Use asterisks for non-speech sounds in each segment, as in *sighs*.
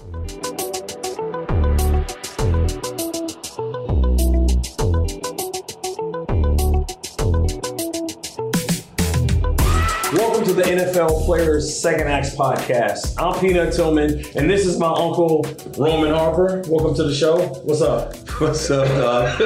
Welcome to the NFL Players Second Acts podcast. I'm Peanut Tillman, and this is my uncle Roman Harper. Welcome to the show. What's up? What's up, dog?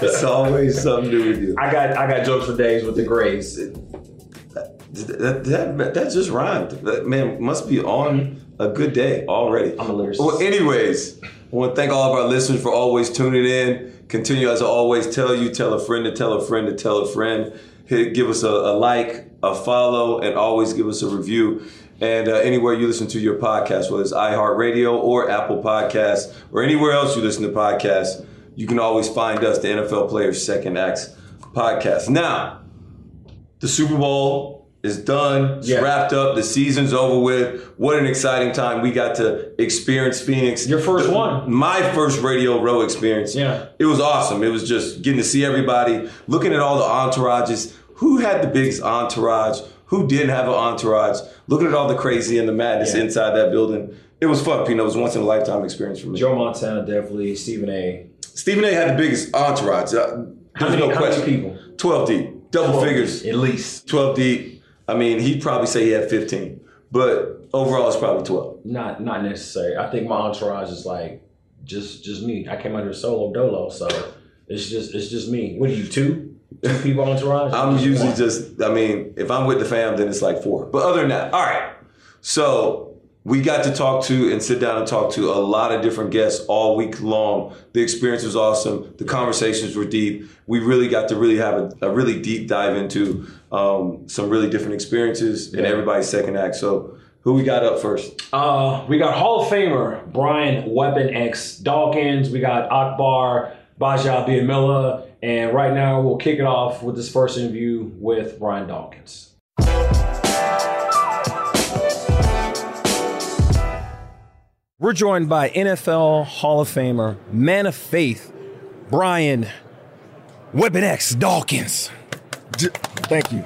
it's always something new with you. I got I got jokes for days with the Grays. That, that, that just rhymed. That man must be on a good day already. I'm a lyricist. Well, anyways, I want to thank all of our listeners for always tuning in. Continue as I always tell you, tell a friend to tell a friend to tell a friend. Hit, give us a, a like, a follow, and always give us a review. And uh, anywhere you listen to your podcast, whether it's iHeartRadio or Apple Podcasts or anywhere else you listen to podcasts, you can always find us, the NFL Players Second Acts podcast. Now, the Super Bowl is done. It's Yeah. wrapped up. The season's over with. What an exciting time we got to experience Phoenix. Your first The- one. My first Radio Row experience. Yeah. It was awesome. It was just getting to see everybody, looking at all the entourages. Who had the biggest entourage? Who didn't have an entourage? Looking at all the crazy and the madness Yeah. inside that building. It was fun, Pino. It was once in a lifetime experience for me. Joe Montana definitely. Stephen A. Stephen A. had the biggest entourage. Uh, How there's many, no how question. many people? 12 deep. Double figures. At least. 12 deep. I mean, he'd probably say he had 15, but overall it's probably 12. Not not necessary. I think my entourage is like just just me. I came out here solo dolo, so it's just it's just me. What are you two? Two people entourage? I'm usually one? just, I mean, if I'm with the fam, then it's like four. But other than that, all right. So we got to talk to and sit down and talk to a lot of different guests all week long. The experience was awesome. The conversations were deep. We really got to really have a, a really deep dive into um, some really different experiences in everybody's second act. So who we got up first? Uh, we got Hall of Famer Brian Weapon X Dawkins. We got Akbar Gbaja-Biamila. And right now we'll kick it off with this first interview with Brian Dawkins. We're joined by NFL Hall of Famer, man of faith, Brian Weapon X Dawkins. Thank you.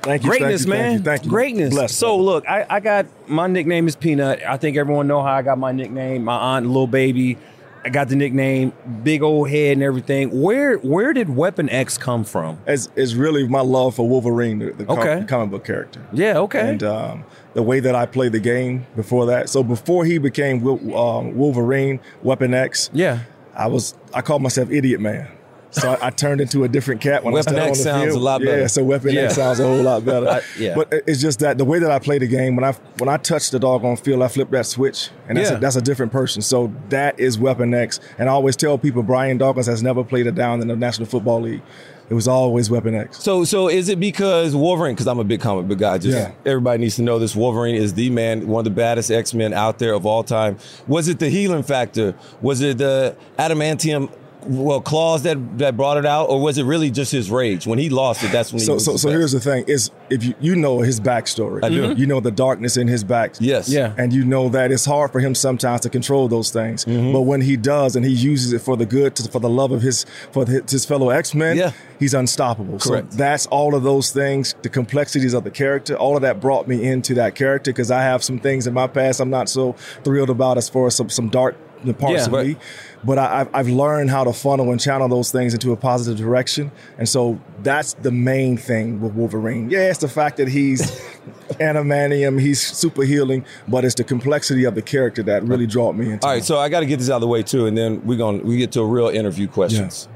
Thank you. Greatness, thank you, man. Thank you. Thank you. Greatness. So look, I, I got my nickname is Peanut. I think everyone know how I got my nickname. My aunt, little baby. I got the nickname, big old head and everything. Where where did Weapon X come from? it's, it's really my love for Wolverine, the, the com- comic book character. Yeah, okay. And um, the way that I played the game before that. So before he became um, Wolverine, Weapon X, yeah. I was I called myself Idiot Man. So I, I turned into a different cat when Weapon I X stepped on the sounds field. a lot better. Yeah, so Weapon X sounds a whole lot better. *laughs* I- yeah. But it's just that the way that I play the game, when I when I touch the doggone field, I flip that switch, and that's, Yeah. a, that's a different person. So that is Weapon X. And I always tell people Brian Dawkins has never played a down in the National Football League. It was always Weapon X. So, so is it because Wolverine? Because I'm a big comic book guy. Just Yeah. everybody needs to know this. Wolverine is the man, one of the baddest X Men out there of all time. Was it the healing factor? Was it the adamantium? Well, claws that that brought it out, or was it really just his rage when he lost it? That's when he So was so so best? here's the thing: is if you you know his backstory, I do. You know the darkness in his back. Yes. Yeah. and you know that it's hard for him sometimes to control those things. Mm-hmm. But when he does, and he uses it for the good, to, for the love of his for his, his fellow X Men, Yeah. he's unstoppable. Correct. So that's all of those things, the complexities of the character, all of that brought me into that character because I have some things in my past I'm not so thrilled about as far as some some dark parts Yeah, of right. me. But I, I've, I've learned how to funnel and channel those things into a positive direction. And so that's the main thing with Wolverine. Yeah, it's the fact that he's *laughs* animanium, he's super healing, but it's the complexity of the character that really brought me into All it. right, so I got to get this out of the way too, and then we're gonna we get to a real interview questions.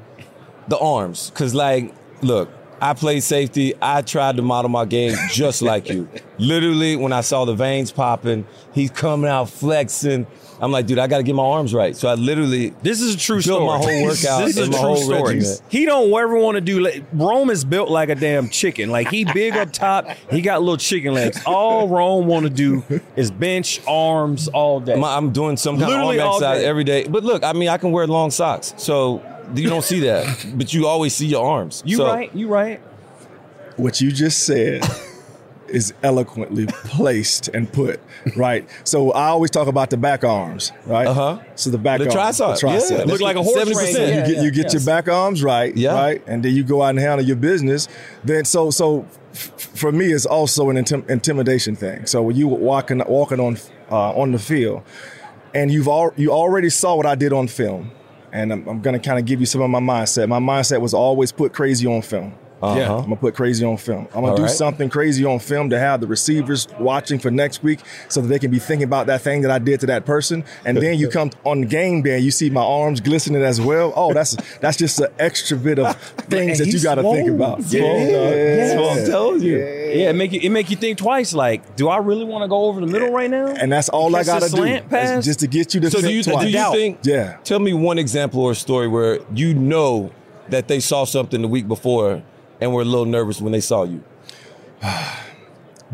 The arms, because like, look, I played safety. I tried to model my game just like you. *laughs* Literally, when I saw the veins popping, he's coming out flexing. I'm like, dude, I got to get my arms right. So I literally This is a true built story. my whole workout *laughs* this is a my true whole story. regiment. He don't ever want to do. Like, Rome is built like a damn chicken. Like he big up top. He got little chicken legs. All Rome want to do is bench arms all day. My- I'm doing some kind Literally of arm exercise day. every day. But look, I mean, I can wear long socks, so you don't see that, *laughs* but you always see your arms. you So- right? You right? what you just said *laughs* is eloquently placed and put right. So I always talk about the back arms, right? Uh-huh. So the back The arms, tricep, the tricep. yeah. Look like a horse 70%. race. you get you get yes. your back arms right, Yeah. right, and then you go out and handle your business. Then so so f- for me, it's also an intim- intimidation thing. So when you walking walking on uh, on the field, and you've all you already saw what I did on film, and I'm, I'm going to kind of give you some of my mindset. My mindset was always put crazy on film. Uh-huh. I'm gonna put crazy on film. I'm gonna All do right. something crazy on film to have the receivers watching for next week, so that they can be thinking about that thing that I did to that person. And then you *laughs* come on game day, and you see my arms glistening as well. Oh, that's that's just an extra bit of *laughs* things that you got to think about. Swole, dog. That's what I'm telling you. Yeah, it make you it make you think twice. Like, do I really want to go over the middle right now? and that's all I Catch the got to do, pass? just to get you to So do think you, do twice. you think? Yeah. Tell me one example or story where you know that they saw something the week before and were a little nervous when they saw you. *sighs*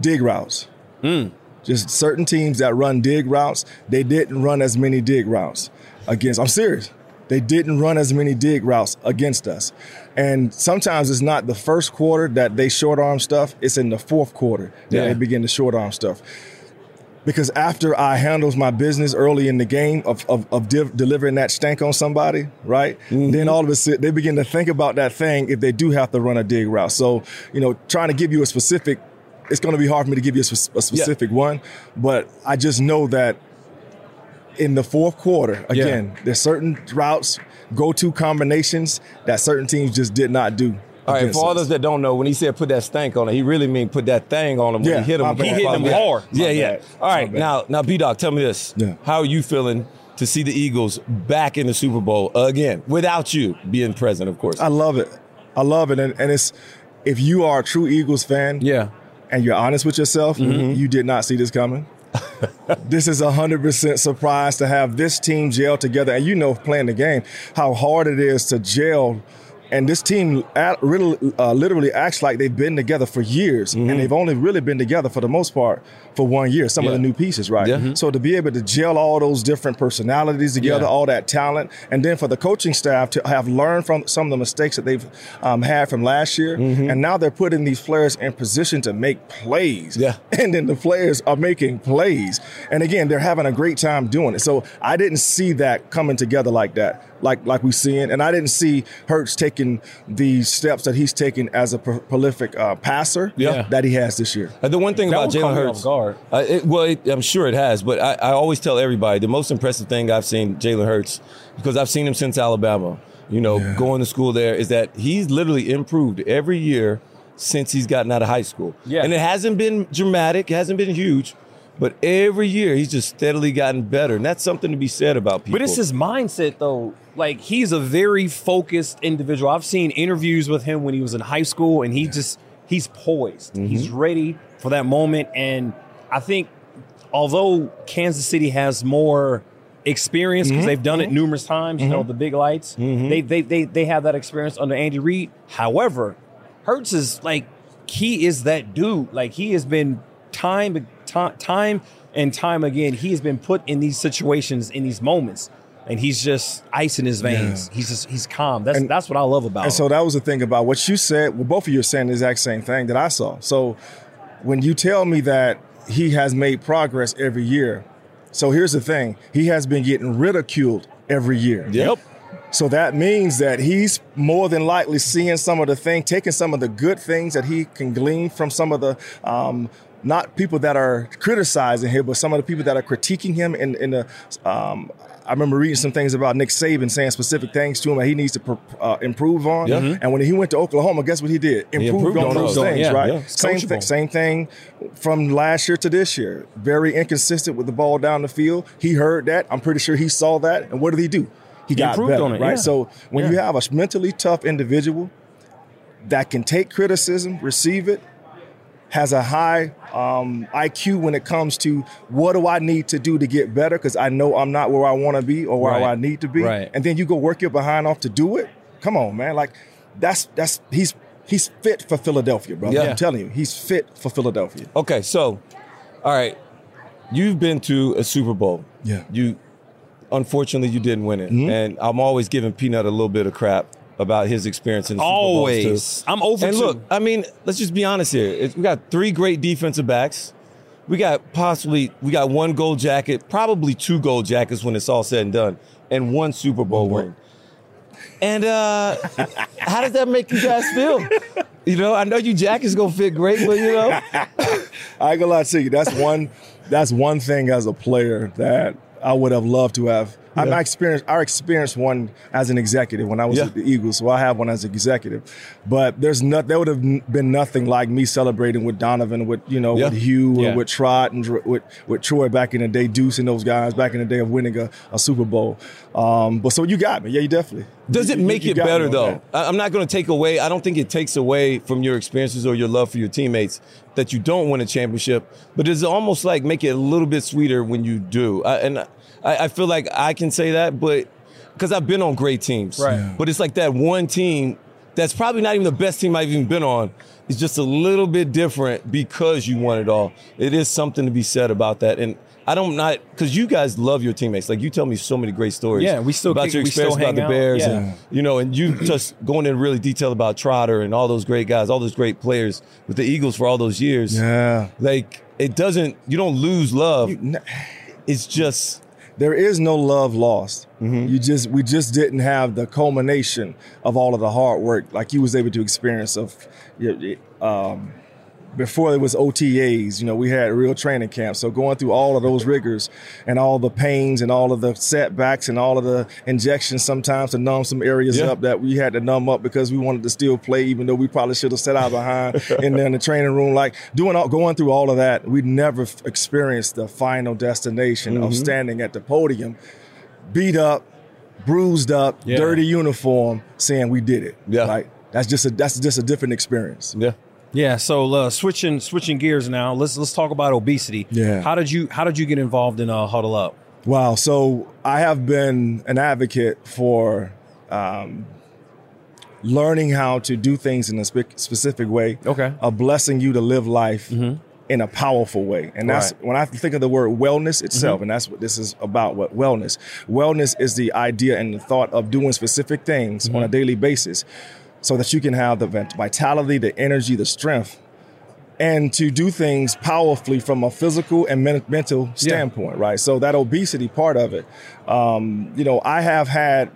dig routes. Hmm. Just certain teams that run dig routes, they didn't run as many dig routes against. I'm serious. They didn't run as many dig routes against us. And sometimes it's not the first quarter that they short arm stuff, it's in the fourth quarter that Yeah. they begin to short arm stuff. Because after I handles my business early in the game of, of, of div- delivering that stank on somebody, right? Mm-hmm. Then all of a sudden they begin to think about that thing if they do have to run a dig route. So, you know, trying to give you a specific, it's going to be hard for me to give you a, spe- a specific one, but I just know that in the fourth quarter, again, there's certain routes, go to combinations that certain teams just did not do. All right, for others that don't know, when he said put that stank on it, he really mean put that thing on him when Yeah, he hit him. my with the bad, He hit him Yeah. hard. Yeah, My yeah. bad, All right, now, now, B-Dawk, tell me this. Yeah. How are you feeling to see the Eagles back in the Super Bowl again without you being present, of course? I love it. I love it. And, and it's, if you are a true Eagles fan, yeah. and you're honest with yourself, mm-hmm. you did not see this coming. *laughs* this is a hundred percent surprise to have this team gel together, and you know, playing the game, how hard it is to gel. And this team at, really, uh, literally acts like they've been together for years, and they've only really been together for the most part for one year. Some of the new pieces, right? Yeah. So to be able to gel all those different personalities together, Yeah. all that talent, and then for the coaching staff to have learned from some of the mistakes that they've um, had from last year, Mm-hmm. and now they're putting these players in position to make plays. Yeah. *laughs* And then the players are making plays. And again, they're having a great time doing it. So I didn't see that coming together like that, like like we seeing. And I didn't see Hurts taking the steps that he's taking as a pro- prolific uh, passer Yeah. that he has this year. Uh, the one thing That about Jalen me Hurts, guard. Uh, it, well, it, I'm sure it has, but I, I always tell everybody the most impressive thing I've seen Jalen Hurts because I've seen him since Alabama. You know, going to school there is that he's literally improved every year since he's gotten out of high school. Yeah. and it hasn't been dramatic, it hasn't been huge, But every year he's just steadily gotten better, and that's something to be said about people. But it's his mindset, though. Like he's a very focused individual. I've seen interviews with him when he was in high school, and he just he's poised. Mm-hmm. He's ready for that moment. And I think, although Kansas City has more experience because Mm-hmm. they've done it mm-hmm. numerous times, you know, mm-hmm. the big lights, mm-hmm. they, they they they have that experience under Andy Reid. However, Hurts is like he is that dude. Like he has been time time time and time again. He has been put in these situations in these moments. And he's just ice in his veins. He's just he's calm. That's And- that's what I love about And him. so that was the thing about what you said. Well, both of you are saying the exact same thing that I saw. So when you tell me that he has made progress every year, so here's the thing: he has been getting ridiculed every year. Yep. So that means that he's more than likely seeing some of the thing, taking some of the good things that he can glean from some of the um, not people that are criticizing him, but some of the people that are critiquing him. In, in the, um, I remember reading some things about Nick Saban saying specific things to him that he needs to uh, improve on. Yeah. Mhm. And when he went to Oklahoma, guess what he did? Improved, improved on, on those things, Yeah, right? yeah. Same thing. Same thing from last year to this year. Very inconsistent with the ball down the field. He heard that. I'm pretty sure he saw that. And what did he do? He, got improved better, on it, right? So when you have a mentally tough individual that can take criticism, receive it, has a high um, IQ when it comes to what do I need to do to get better because I know I'm not where I want to be or where Right. I need to be, Right. and then you go work your behind off to do it. Come on, man! Like that's that's he's he's fit for Philadelphia, bro. Yeah. I'm telling you, he's fit for Philadelphia. Okay, so, all right, you've been to a Super Bowl. Yeah. You, unfortunately, you didn't win it, Mm-hmm. and I'm always giving Peanut a little bit of crap about his experience in the Super Bowls, Always. I'm over And two. look, I mean, let's just be honest here. It's- we got three great defensive backs. We got possibly we got one gold jacket, probably two gold jackets when it's all said and done, and one Super Bowl ring. And uh, *laughs* how does that make you guys feel? You know, I know you jackets gonna fit great, but you know, *laughs* I ain't gonna lie to you. That's one. That's one thing as a player that I would have loved to have. I, I experienced. I experienced one as an executive when I was Yeah. at the Eagles, so I have one as an executive. But there's not. There would have been nothing like me celebrating with Donovan, with you know, Yeah. with Hugh, Yeah. and with Trot, and with with Troy back in the day, Deuce and those guys back in the day of winning a, a Super Bowl. Um, but so you got me. Yeah, you definitely. Does it make you it better though? that. I'm not going to take away. I don't think it takes away from your experiences or your love for your teammates that you don't win a championship. But does it almost like make it a little bit sweeter when you do? I, and I, I feel like I can say that, but because I've been on great teams, Right. Yeah. But it's like that one team that's probably not even the best team I've even been on. It's just a little bit different because you won it all. It is something to be said about that, and. I don't not because you guys love your teammates. Like you tell me so many great stories. Yeah, we still about kick- your experience about the out. Bears Yeah. and you know, and you just going in really detail about Trotter and all those great guys, all those great players with the Eagles for all those years. Yeah. Like it doesn't, you don't lose love. You- n- It's just, there is no love lost. Mm-hmm. You just we just didn't have the culmination of all of the hard work like you was able to experience of um, before it was OTAs. You know, we had real training camps. So going through all of those rigors and all the pains and all of the setbacks and all of the injections sometimes to numb some areas Yeah. up that we had to numb up because we wanted to still play, even though we probably should have sat out behind *laughs* in in the training room. Like doing all, going through all of that, we never f- experienced the final destination Mm-hmm. of standing at the podium, beat up, bruised up, Yeah. dirty uniform, saying we did it. Yeah. Like that's just a that's just a different experience. yeah. Yeah, so uh, switching switching gears now. Let's let's talk about obesity. Yeah. How did you how did you get involved in uh, Huddle Up? Wow. So I have been an advocate for um, learning how to do things in a spe- specific way. Okay. A blessing you to live life in a powerful way. And that's Right. when I think of the word wellness itself, and that's what this is about. What wellness? Wellness is the idea and the thought of doing specific things on a daily basis so that you can have the vitality, the energy, the strength and to do things powerfully from a physical and men- mental standpoint, right? So that obesity part of it, um, you know, I have had,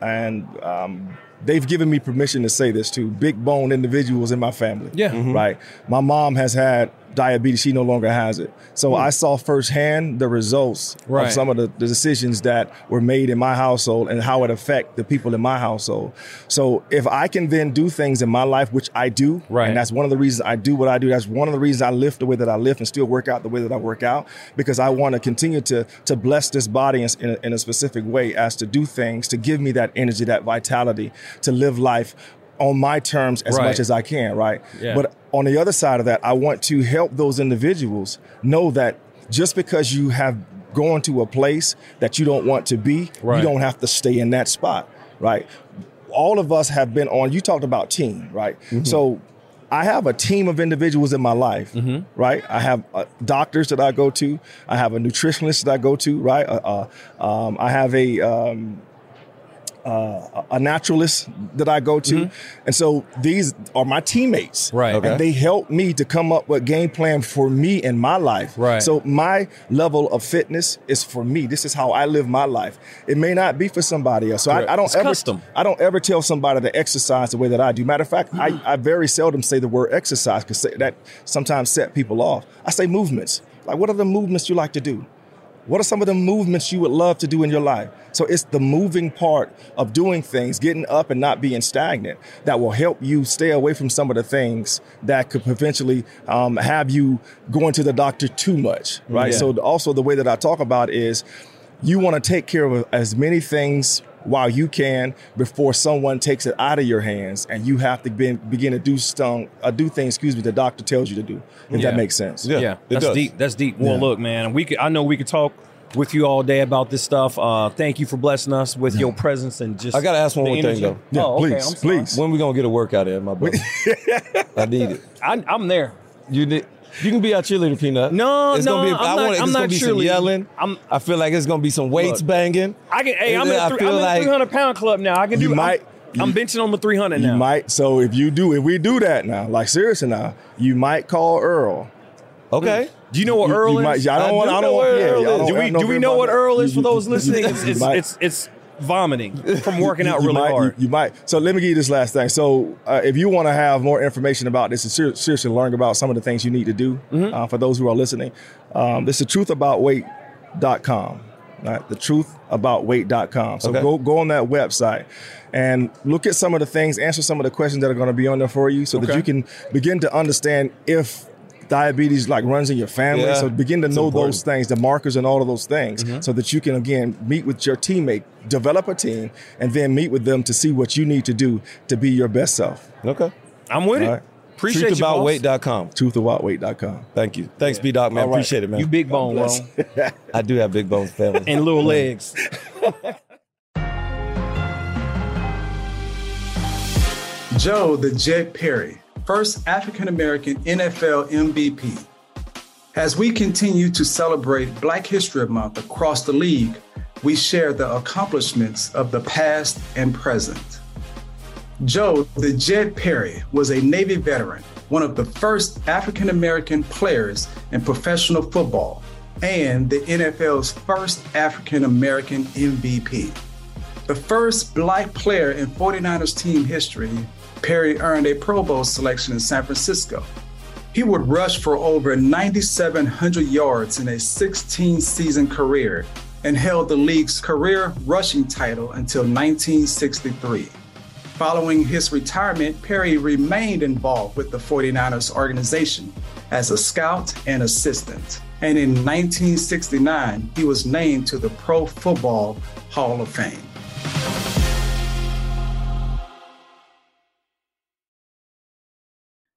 and um, they've given me permission to say this too, big bone individuals in my family, Yeah. Mhm. right? My mom has had diabetes. She no longer has it. So hmm. I saw firsthand the results Right. of some of the, the decisions that were made in my household and how it affect the people in my household. So if I can then do things in my life, which I do, Right. and that's one of the reasons I do what I do. That's one of the reasons I lift the way that I lift and still work out the way that I work out because I want to continue to to bless this body in, in, a, in a specific way as to do things to give me that energy, that vitality to live life on my terms as Right. much as I can, right? Yeah. But on the other side of that, I want to help those individuals know that just because you have gone to a place that you don't want to be, Right. you don't have to stay in that spot, right? All of us have been on, you talked about team, right? So I have a team of individuals in my life, right? I have uh, doctors that I go to. I have a nutritionist that I go to, right? Uh, uh, um, I have a um, uh, a naturalist that I go to, and so these are my teammates, Right. And they help me to come up with game plan for me in my life, Right. So my level of fitness is for me. This is how I live my life. It may not be for somebody else. So I, I don't It's ever, custom. I don't ever tell somebody to exercise the way that I do. Matter of fact, I, I very seldom say the word exercise because that sometimes set people off. I say movements. Like, what are the movements you like to do? What are some of the movements you would love to do in your life? So it's the moving part of doing things, getting up and not being stagnant that will help you stay away from some of the things that could potentially um, have you going to the doctor too much, right? Yeah. So also the way that I talk about is you want to take care of as many things while you can before someone takes it out of your hands and you have to be, begin to do some, uh, do things, excuse me, the doctor tells you to do, if Yeah. that makes sense. Yeah, Yeah, it that's does. deep. That's deep. Well, Yeah. look, man, we could. I know we could talk with you all day about this stuff. Uh, thank you for blessing us with your presence and just. I gotta ask one the more thing, though. Yeah, oh, okay, please, please. When we gonna get a workout in, my brother? *laughs* I need it. I, I'm there. You need. You can be our cheerleader, Peanut. No, it's no, gonna be. I'm I not- want. It's I'm gonna not be some yelling. I'm- I feel like it's gonna be some weights Look. banging. I can. Hey, I'm in I feel I'm in the like 300 pound club now. I can do. You I'm- might- I'm, benching on the 300 now. You might. So if you do, if we do that now, like seriously now, you might call Earl. Okay. Hmm. Do you know what You- Earl you is? might- I don't I want. do I know don't what want. Yeah, Earl yeah, is. don't- do we don't we know what Earl is *laughs* for those listening? It's you it's, might- it's it's vomiting from *laughs* working out you really might, hard. You, you might. So let me give you this last thing. So uh, if you want to have more information about this and ser- seriously learn about some of the things you need to do, Mm-hmm. uh, for those who are listening, um, this is truthaboutweight.com. Right, the truthaboutweight.com. So Okay. go go on that website and look at some of the things, answer some of the questions that are going to be on there for you, so that you can begin to understand if diabetes like runs in your family. Yeah, so begin to it's know important. those things, the markers and all of those things, Mm-hmm. so that you can again meet with your teammate, develop a team, and then meet with them to see what you need to do to be your best self. Okay. I'm with it. All right. Appreciate you, boss. Truthaboutweight.com. Truthawhiteweight.com. Thank you. Thanks, B-Dawk, man. All right. Appreciate it, man. You big bone, bro, *laughs* I do have big bones, family. and little *laughs* legs. Joe the Jet Perry, first African American NFL MVP. As we continue to celebrate Black History Month across the league, we share the accomplishments of the past and present. Joe the Jet Perry was a Navy veteran, one of the first African American players in professional football, and the NFL's first African American MVP. The first black player in 49ers team history, Perry earned a Pro Bowl selection in San Francisco. He would rush for over 9,700 yards in a 16 season career and held the league's career rushing title until 1963. Following his retirement, Perry remained involved with the 49ers organization as a scout and assistant. And in 1969, he was named to the Pro Football Hall of Fame.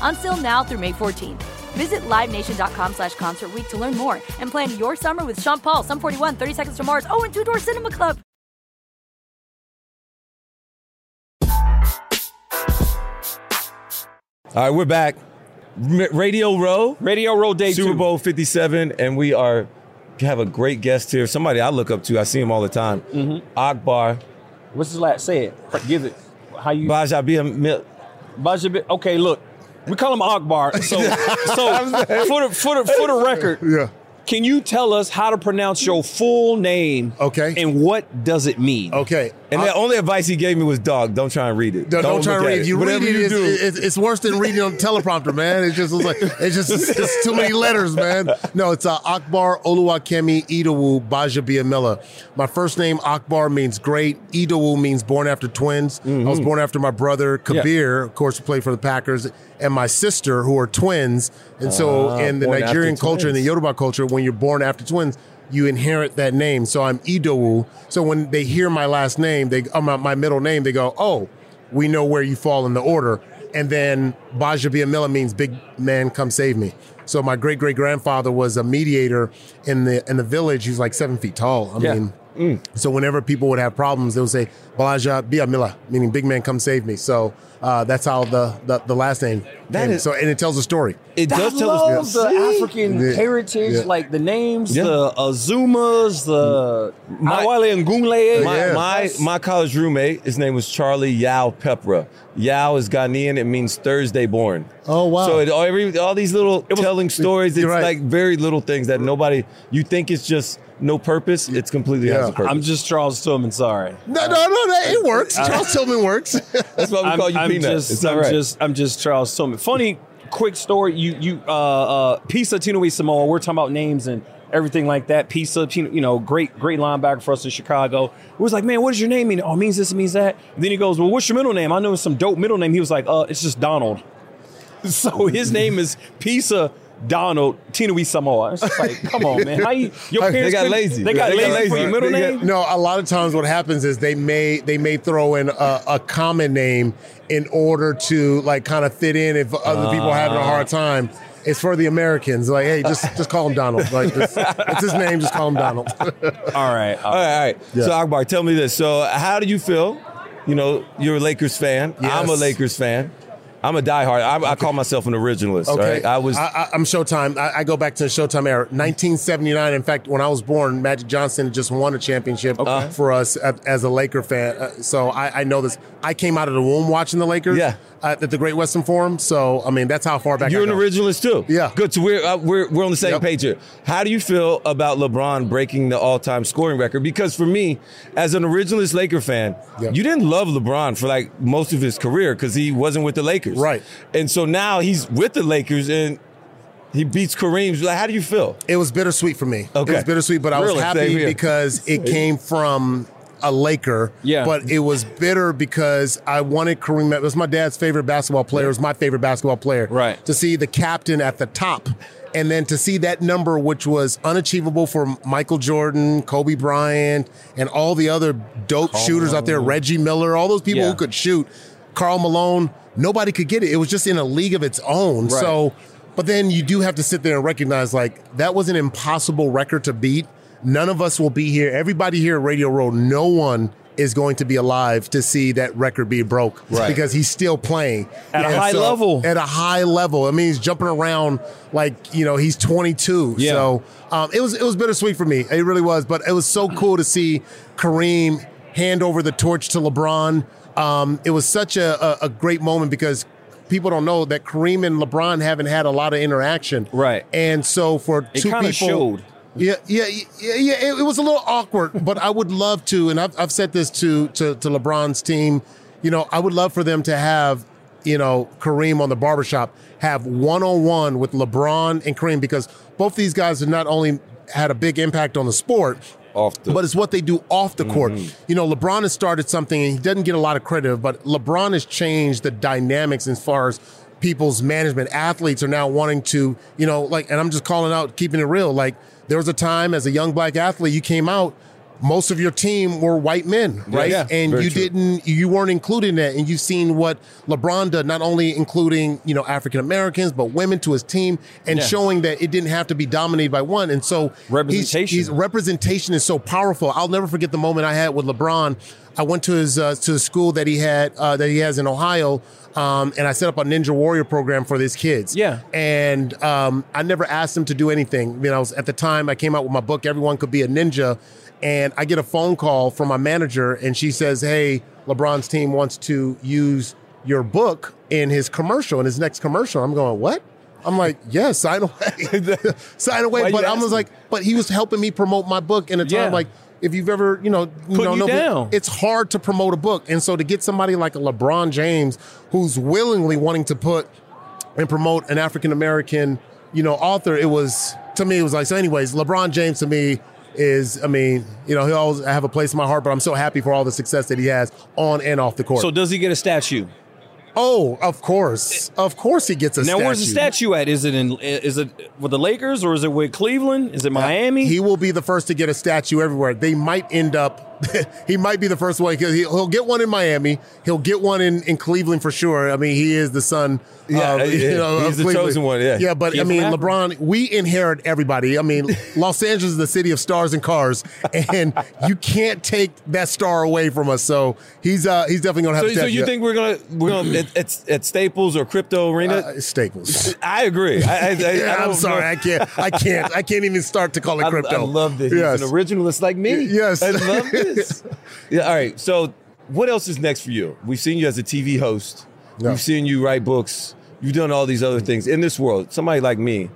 Until now through May 14th. Visit LiveNation.com slash Concert Week to learn more and plan your summer with Sean Paul, Sum 41, 30 Seconds to Mars, oh, and Two Door Cinema Club. All right, we're back. Radio Row. Radio Row Day Super two. Bowl 57, and we are have a great guest here. Somebody I look up to. I see him all the time. Mm-hmm. Akbar. What's his last? Say it. Give it. How you? Baja Mil. Baja Bi- Okay, look. We call him Akbar. So, so *laughs* for the for the for the *laughs* record, yeah. Can you tell us how to pronounce your full name? Okay. And what does it mean? Okay. And the only advice he gave me was, "Dog, don't try and read it. Don't, don't try at read. it. You read Whatever it, you it's, do, it's, it's worse than reading on teleprompter, man. It's just it's like it's just it's too many letters, man. No, it's uh, Akbar Oluwakemi Idowu Gbaja-Biamila. My first name Akbar means great. Idowu means born after twins. I was Mhm. born after my brother Kabeer, of course, who played for the Packers, and my sister, who are twins. And so, Ah, in the Nigerian culture, in the. Yoruba culture, when you're born after twins, you inherit that name. So I'm Idowu. So when they hear my last name, they uh, my, my middle name, they go, "Oh, we know where you fall in the order." And then Gbaja-Biamila means big man, come save me. So my great great grandfather was a mediator in the in the village. He's like seven feet tall. I Yeah. mean. So whenever people would have problems, they would say Gbaja-Biamila, meaning big man, come save me. So uh, that's how the, the the last name. That came. is- so and it tells a story. It I does tell love us. the See? African Yeah. heritage, Yeah. like the names, Yeah. the Azumas, the My- Awale and Gunle. My, my my college roommate, his name was Charlie Yao Pepra. Yao is Ghanaian. It means Thursday born. Oh wow! So it, all, every, all these little telling stories, it's right. like very little things that nobody. You think it's just no purpose. It's completely has a purpose. I'm just Charles Tillman. Sorry. no, no, no, that it works. Uh, *laughs* Charles Tillman works. *laughs* That's why we I'm, call you I'm Peanut. Just, it's all I'm right. just, I'm just Charles Tillman. Funny, quick story. You, you, uh, uh, Pisa Tinoisamoa. We're talking about names and everything like that. Pisa, Tino- you know, great, great linebacker for us in Chicago. It was like, man, what does your name mean? Oh, it means this, it means that. And then he goes, well, what's your middle name? I know some dope middle name. He was like, uh, it's just Donald. *laughs* So his name is Pisa. Donald Tinoisamoa. It's just like, come on, man. How you? Your They parents got lazy. They got They got lazy for your middle They name. get- no, a lot of times what happens is they may they may throw in a, a common name in order to like kind of fit in if other people are having a hard time. It's for the Americans. Like, hey, just just call him Donald. *laughs* Like, this, it's his name. Just call him Donald. *laughs* All right. all right, all right. So Akbar, tell me this. So how do you feel? You know, you're a Lakers fan. I'm a Lakers fan. I'm a diehard. I, I call myself an originalist. Okay, Right? I was. I, I, I'm Showtime. I, I go back to the Showtime era, 1979. In fact, when I was born, Magic Johnson just won a championship for us as, as a Laker fan. Uh, so I, I know this. I came out of the womb watching the Lakers. Yeah. At, at the Great Western Forum. So I mean, that's how far back You're an originalist too. Yeah. Good. So we're uh, we're we're on the same Yep. page here. How do you feel about LeBron breaking the all-time scoring record? Because for me, as an originalist Laker fan, you didn't love LeBron for like most of his career because he wasn't with the Lakers. Right. And so now he's with the Lakers and he beats Kareem. Like, how do you feel? It was bittersweet for me. Okay. It was bittersweet, but I was Really? Same happy because it came from a Laker. Yeah. But it was bitter because I wanted Kareem. It was my dad's favorite basketball player. It was my favorite basketball player. Right. To see the captain at the top. And then to see that number, which was unachievable for Michael Jordan, Kobe Bryant, and all the other dope Karl shooters out there, Reggie Miller, all those people Yeah. who could shoot, Karl Malone, nobody could get it. It was just in a league of its own. Right. So but then you do have to sit there and recognize like that was an impossible record to beat. None of us will be here. Everybody here at Radio Row, no one is going to be alive to see that record be broke Right. because he's still playing At a high level. At a high level. I mean, he's jumping around like you know he's 22. Yeah. So um, it was it was bittersweet for me. It really was. But it was so cool to see Kareem hand over the torch to LeBron. Um, it was such a, a, a great moment because people don't know that Kareem and LeBron haven't had a lot of interaction. Right. And so for It two people, showed. Yeah, yeah, yeah, yeah. It, it was a little awkward, *laughs* but I would love to, and I've, I've said this to, to to LeBron's team. You know, I would love for them to have, you know, Kareem on the barbershop have one on one with LeBron and Kareem because both these guys have not only had a big impact on the sport, off the, but it's what they do off the court. Mm-hmm. You know, LeBron has started something, and he doesn't get a lot of credit, but LeBron has changed the dynamics as far as people's management. Athletes are now wanting to, you know, like, and I'm just calling out, keeping it real. Like, there was a time as a young black athlete, you came out. Most of your team were white men, right? Yeah, and very you true. didn't, you weren't included in that. And you've seen what LeBron did, not only including, you know, African Americans, but women to his team and Yeah. showing that it didn't have to be dominated by one. And so he's- Representation. he's representation is so powerful. I'll never forget the moment I had with LeBron. I went to his uh, to the school that he had uh, that he has in Ohio, um, and I set up a Ninja Warrior program for these kids. Yeah. and um, I never asked them to do anything. You know, at the time I came out with my book, Everyone Could Be a Ninja, and I get a phone call from my manager, and she says, "Hey, LeBron's team wants to use your book in his commercial, in his next commercial." I'm going, "What?" I'm like, yeah, sign away, *laughs* sign away. Why but I was like, but he was helping me promote my book in a time Yeah. like if you've ever, you know, you know, you know- it's hard to promote a book. And so to get somebody like a LeBron James who's willingly wanting to put and promote an African American, you know, author, it was to me, it was like, so anyways, LeBron James to me is, I mean, you know, he'll always have a place in my heart, but I'm so happy for all the success that he has on and off the court. So does he get a statue? oh, of course. Of course he gets a statue. now, statue. where's the statue at? Is it in? Is it with the Lakers or is it with Cleveland? Is it uh, Miami? He will be the first to get a statue everywhere. They might end up. *laughs* he might be the first one because he'll, he'll get one in Miami. He'll get one in, in Cleveland for sure. I mean, he is the son. Yeah, of, yeah, *laughs* you know, he's of the Cleveland. chosen one, yeah. yeah. But Kid I mean, LeBron. We inherit everybody. I mean, *laughs* Los Angeles is the city of stars and cars, and you can't take that star away from us. So he's uh he's definitely gonna have. So, a so statue. you think we're gonna we're gonna at, at, at Staples or Crypto Arena? Uh, Staples. I agree. I, I, I, Yeah, I I'm sorry, know. I can't. I can't. I can't even start to call it I, crypto. I love this. Yes. He's an originalist like me. Yes. I love this. *laughs* yeah. All right. So, what else is next for you? We've seen you as a TV host. Yeah. We've seen you write books. You've done all these other things in this world. Somebody like me.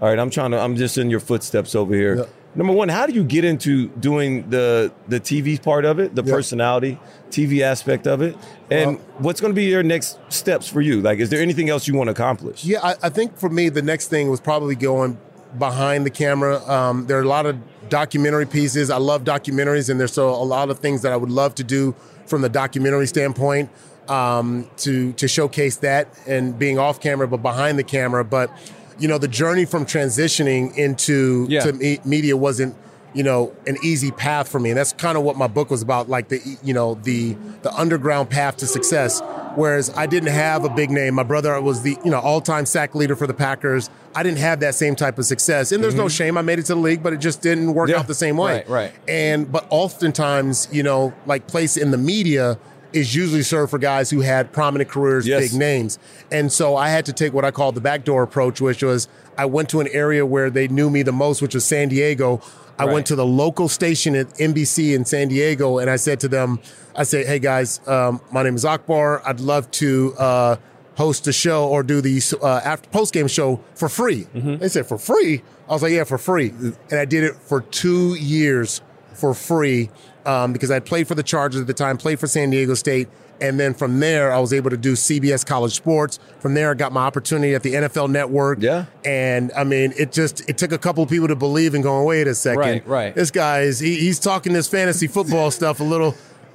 All right. I'm trying to. I'm just in your footsteps over here. Yeah. Number one, how do you get into doing the the TV part of it, the Yeah. personality, TV aspect of it, and Well- what's going to be your next steps for you? Like, is there anything else you want to accomplish? Yeah, I, I think for me, the next thing was probably going behind the camera. Um, there are a lot of documentary pieces. I love documentaries, and there's so a lot of things that I would love to do from the documentary standpoint um, to to showcase that and being off camera, but behind the camera. But you know, the journey from transitioning into Yeah. to me- media wasn't you know an easy path for me and that's kind of what my book was about like the you know the the underground path to success whereas i didn't have a big name. My brother was the you know all-time sack leader for the packers. I didn't have that same type of success. And there's no mm-hmm. shame. I made it to the league but it just didn't work Yeah. out the same way. Right, right. and but oftentimes you know like place in the media is usually served for guys who had prominent careers Yes. big names. And so i had to take what i called the backdoor approach which was i went to an area where they knew me the most which was san diego I went to the local station at NBC in San Diego and I said to them, I said, hey guys, um, my name is Akbar. I'd love to uh, host a show or do the uh, after post game show for free. They said, for free? I was like, yeah, for free. And I did it for two years for free um, because I played for the Chargers at the time, played for San Diego State. And then from there, I was able to do CBS College Sports. From there, I got my opportunity at the NFL Network. Yeah. And I mean, it just it took a couple of people to believe and going, wait a second, Right, right. This guy is he, he's talking this fantasy football stuff a little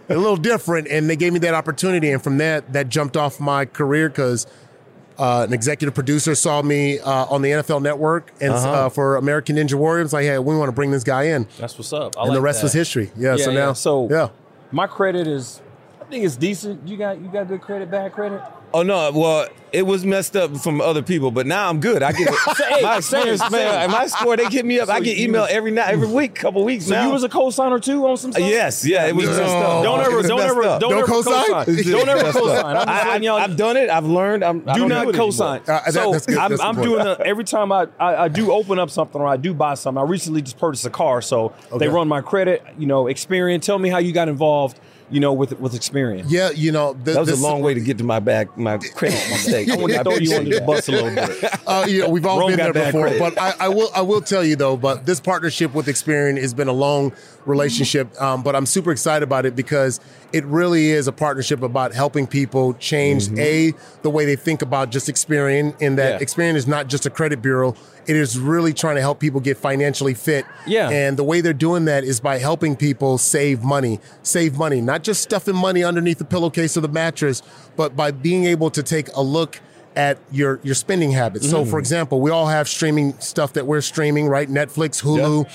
a little different, and they gave me that opportunity. And from that, that jumped off my career because uh, an executive producer saw me uh, on the NFL Network and Uh-huh. uh, for American Ninja Warrior. It's like, hey, we want to bring this guy in. That's what's up. I and the rest that. was history. Yeah. so now, so yeah. my credit is, think it's decent. You got you got good credit, bad credit. Oh no, well, it was messed up from other people, but now I'm good. I get *laughs* Hey, my experience, same, man. same. My score, they hit me up. I get you email was- every night, every week, couple weeks So now. you was a co-signer too on some stuff. Yes, yeah, it was No. messed up. Don't ever, don't ever, don't, Don't ever co-sign? co-sign. Don't ever messed co-sign. I'm just I, letting y'all. have done it. I've learned. I'm, I do don't not do co-sign. Uh, that- so that's good. I'm, I'm doing a, every time I, I I do open up something or I do buy something. I recently just purchased a car, so Okay. they run my credit. You know, Experian. Tell me how you got involved. You know, with with Experian. Yeah, you know, th- That was a long way to get to my back, my *laughs* credit mistake. I want to throw you under the bus a little bit. Uh, yeah, we've all Rome been there before, credit. but I, I will I will tell you though. But this partnership with Experian has been a long relationship. Um, but I'm super excited about it because it really is a partnership about helping people change a the way they think about just Experian. In that Yeah. Experian is not just a credit bureau; it is really trying to help people get financially fit. Yeah. and the way they're doing that is by helping people save money, save money, not just stuffing money underneath the pillowcase of the mattress, but by being able to take a look at your your spending habits. So, for example, we all have streaming stuff that we're streaming, right? Netflix, Hulu,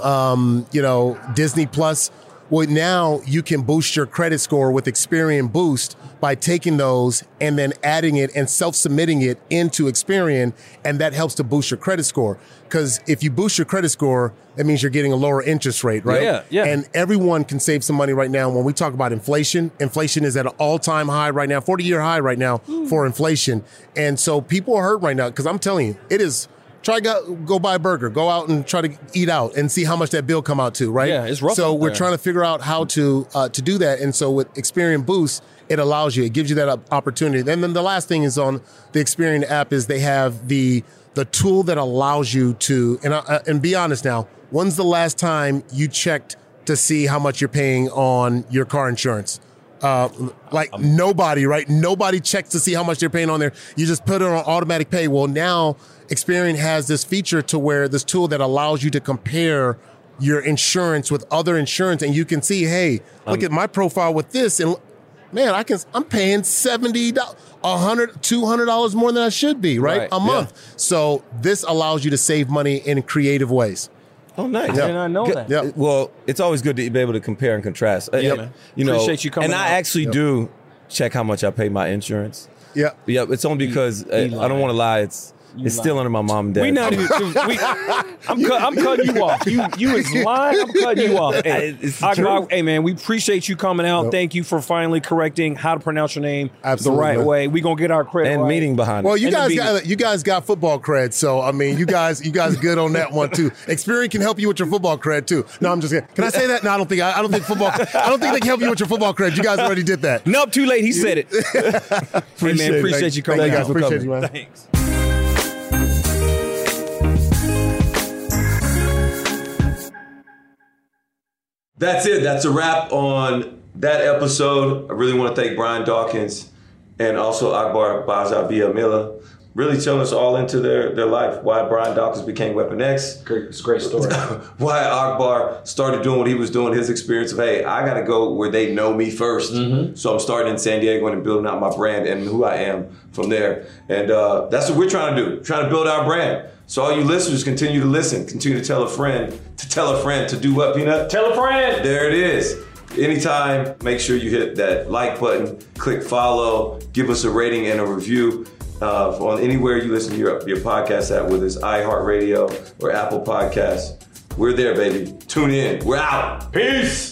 um, you know, Disney Plus. Well, now you can boost your credit score with Experian Boost by taking those and then adding it and self-submitting it into Experian, and that helps to boost your credit score. Because if you boost your credit score, that means you're getting a lower interest rate, right? Yeah, yeah. And everyone can save some money right now. When we talk about inflation, inflation is at an all-time high right now, 40-year high right now for inflation. And so people are hurt right now because I'm telling you, it is try go, go buy a burger, go out and try to eat out and see how much that bill come out to, right? Yeah, it's rough So we're there. trying to figure out how to uh, to do that. And so with Experian Boost, it allows you, it gives you that opportunity. And then the last thing is on the Experian app is they have the the tool that allows you to and uh, and be honest now. When's the last time you checked to see how much you're paying on your car insurance? Uh, like nobody, right? Nobody checks to see how much they're paying on there. You just put it on automatic pay. Well, now Experian has this feature to where this tool that allows you to compare your insurance with other insurance, and you can see, hey, look at my profile with this, and man, I can. I'm paying seventy dollars, a hundred, two hundred dollars more than I should be, right? Right, A month. So this allows you to save money in creative ways. Oh, nice. Yeah. I did not know Good- that. Yeah. Well, it's always good to be able to compare and contrast. Uh, Yeah, man. You know, Appreciate you coming And I out. actually do check how much I pay my insurance. Yeah. Yep, it's only because uh, I don't want to lie. It's it's still under my mom and dad. We not even. *laughs* We, I'm, cut, I'm cutting you off. You you is *laughs* lying. I'm cutting you off. Hey, It's the Akbar, hey man, we appreciate you coming out. Thank you for finally correcting how to pronounce your name Absolutely, the right way. We gonna get our credit and right. meaning behind Well, it. you And guys got you guys got football cred, so I mean, you guys you guys good on that one too. Experian can help you with your football cred too. No, I'm just kidding. Can I say that? No, I don't think I, I don't think football. I don't think they can help you with your football cred. You guys already did that. Nope, too late. He said it. *laughs* hey man, appreciate Thank- you coming thank you out. guys. Appreciate you, man. Thanks. That's it. That's a wrap on that episode. I really want to thank Brian Dawkins and also Akbar Gbaja-Biamila. Really telling us all into their, their life. Why Brian Dawkins became Weapon X. Great, it's a great story. *laughs* Why Akbar started doing what he was doing, his experience of, hey, I got to go where they know me 1st So I'm starting in San Diego and building out my brand and who I am from there. And uh, that's what we're trying to do, trying to build our brand. So all you listeners continue to listen, continue to tell a friend, to tell a friend to do what, Peanut? Tell a friend. There it is. Anytime, make sure you hit that like button, click follow, give us a rating and a review uh, on anywhere you listen to your, your podcast at, whether it's iHeartRadio or Apple Podcasts. We're there, baby. Tune in. We're out. Peace.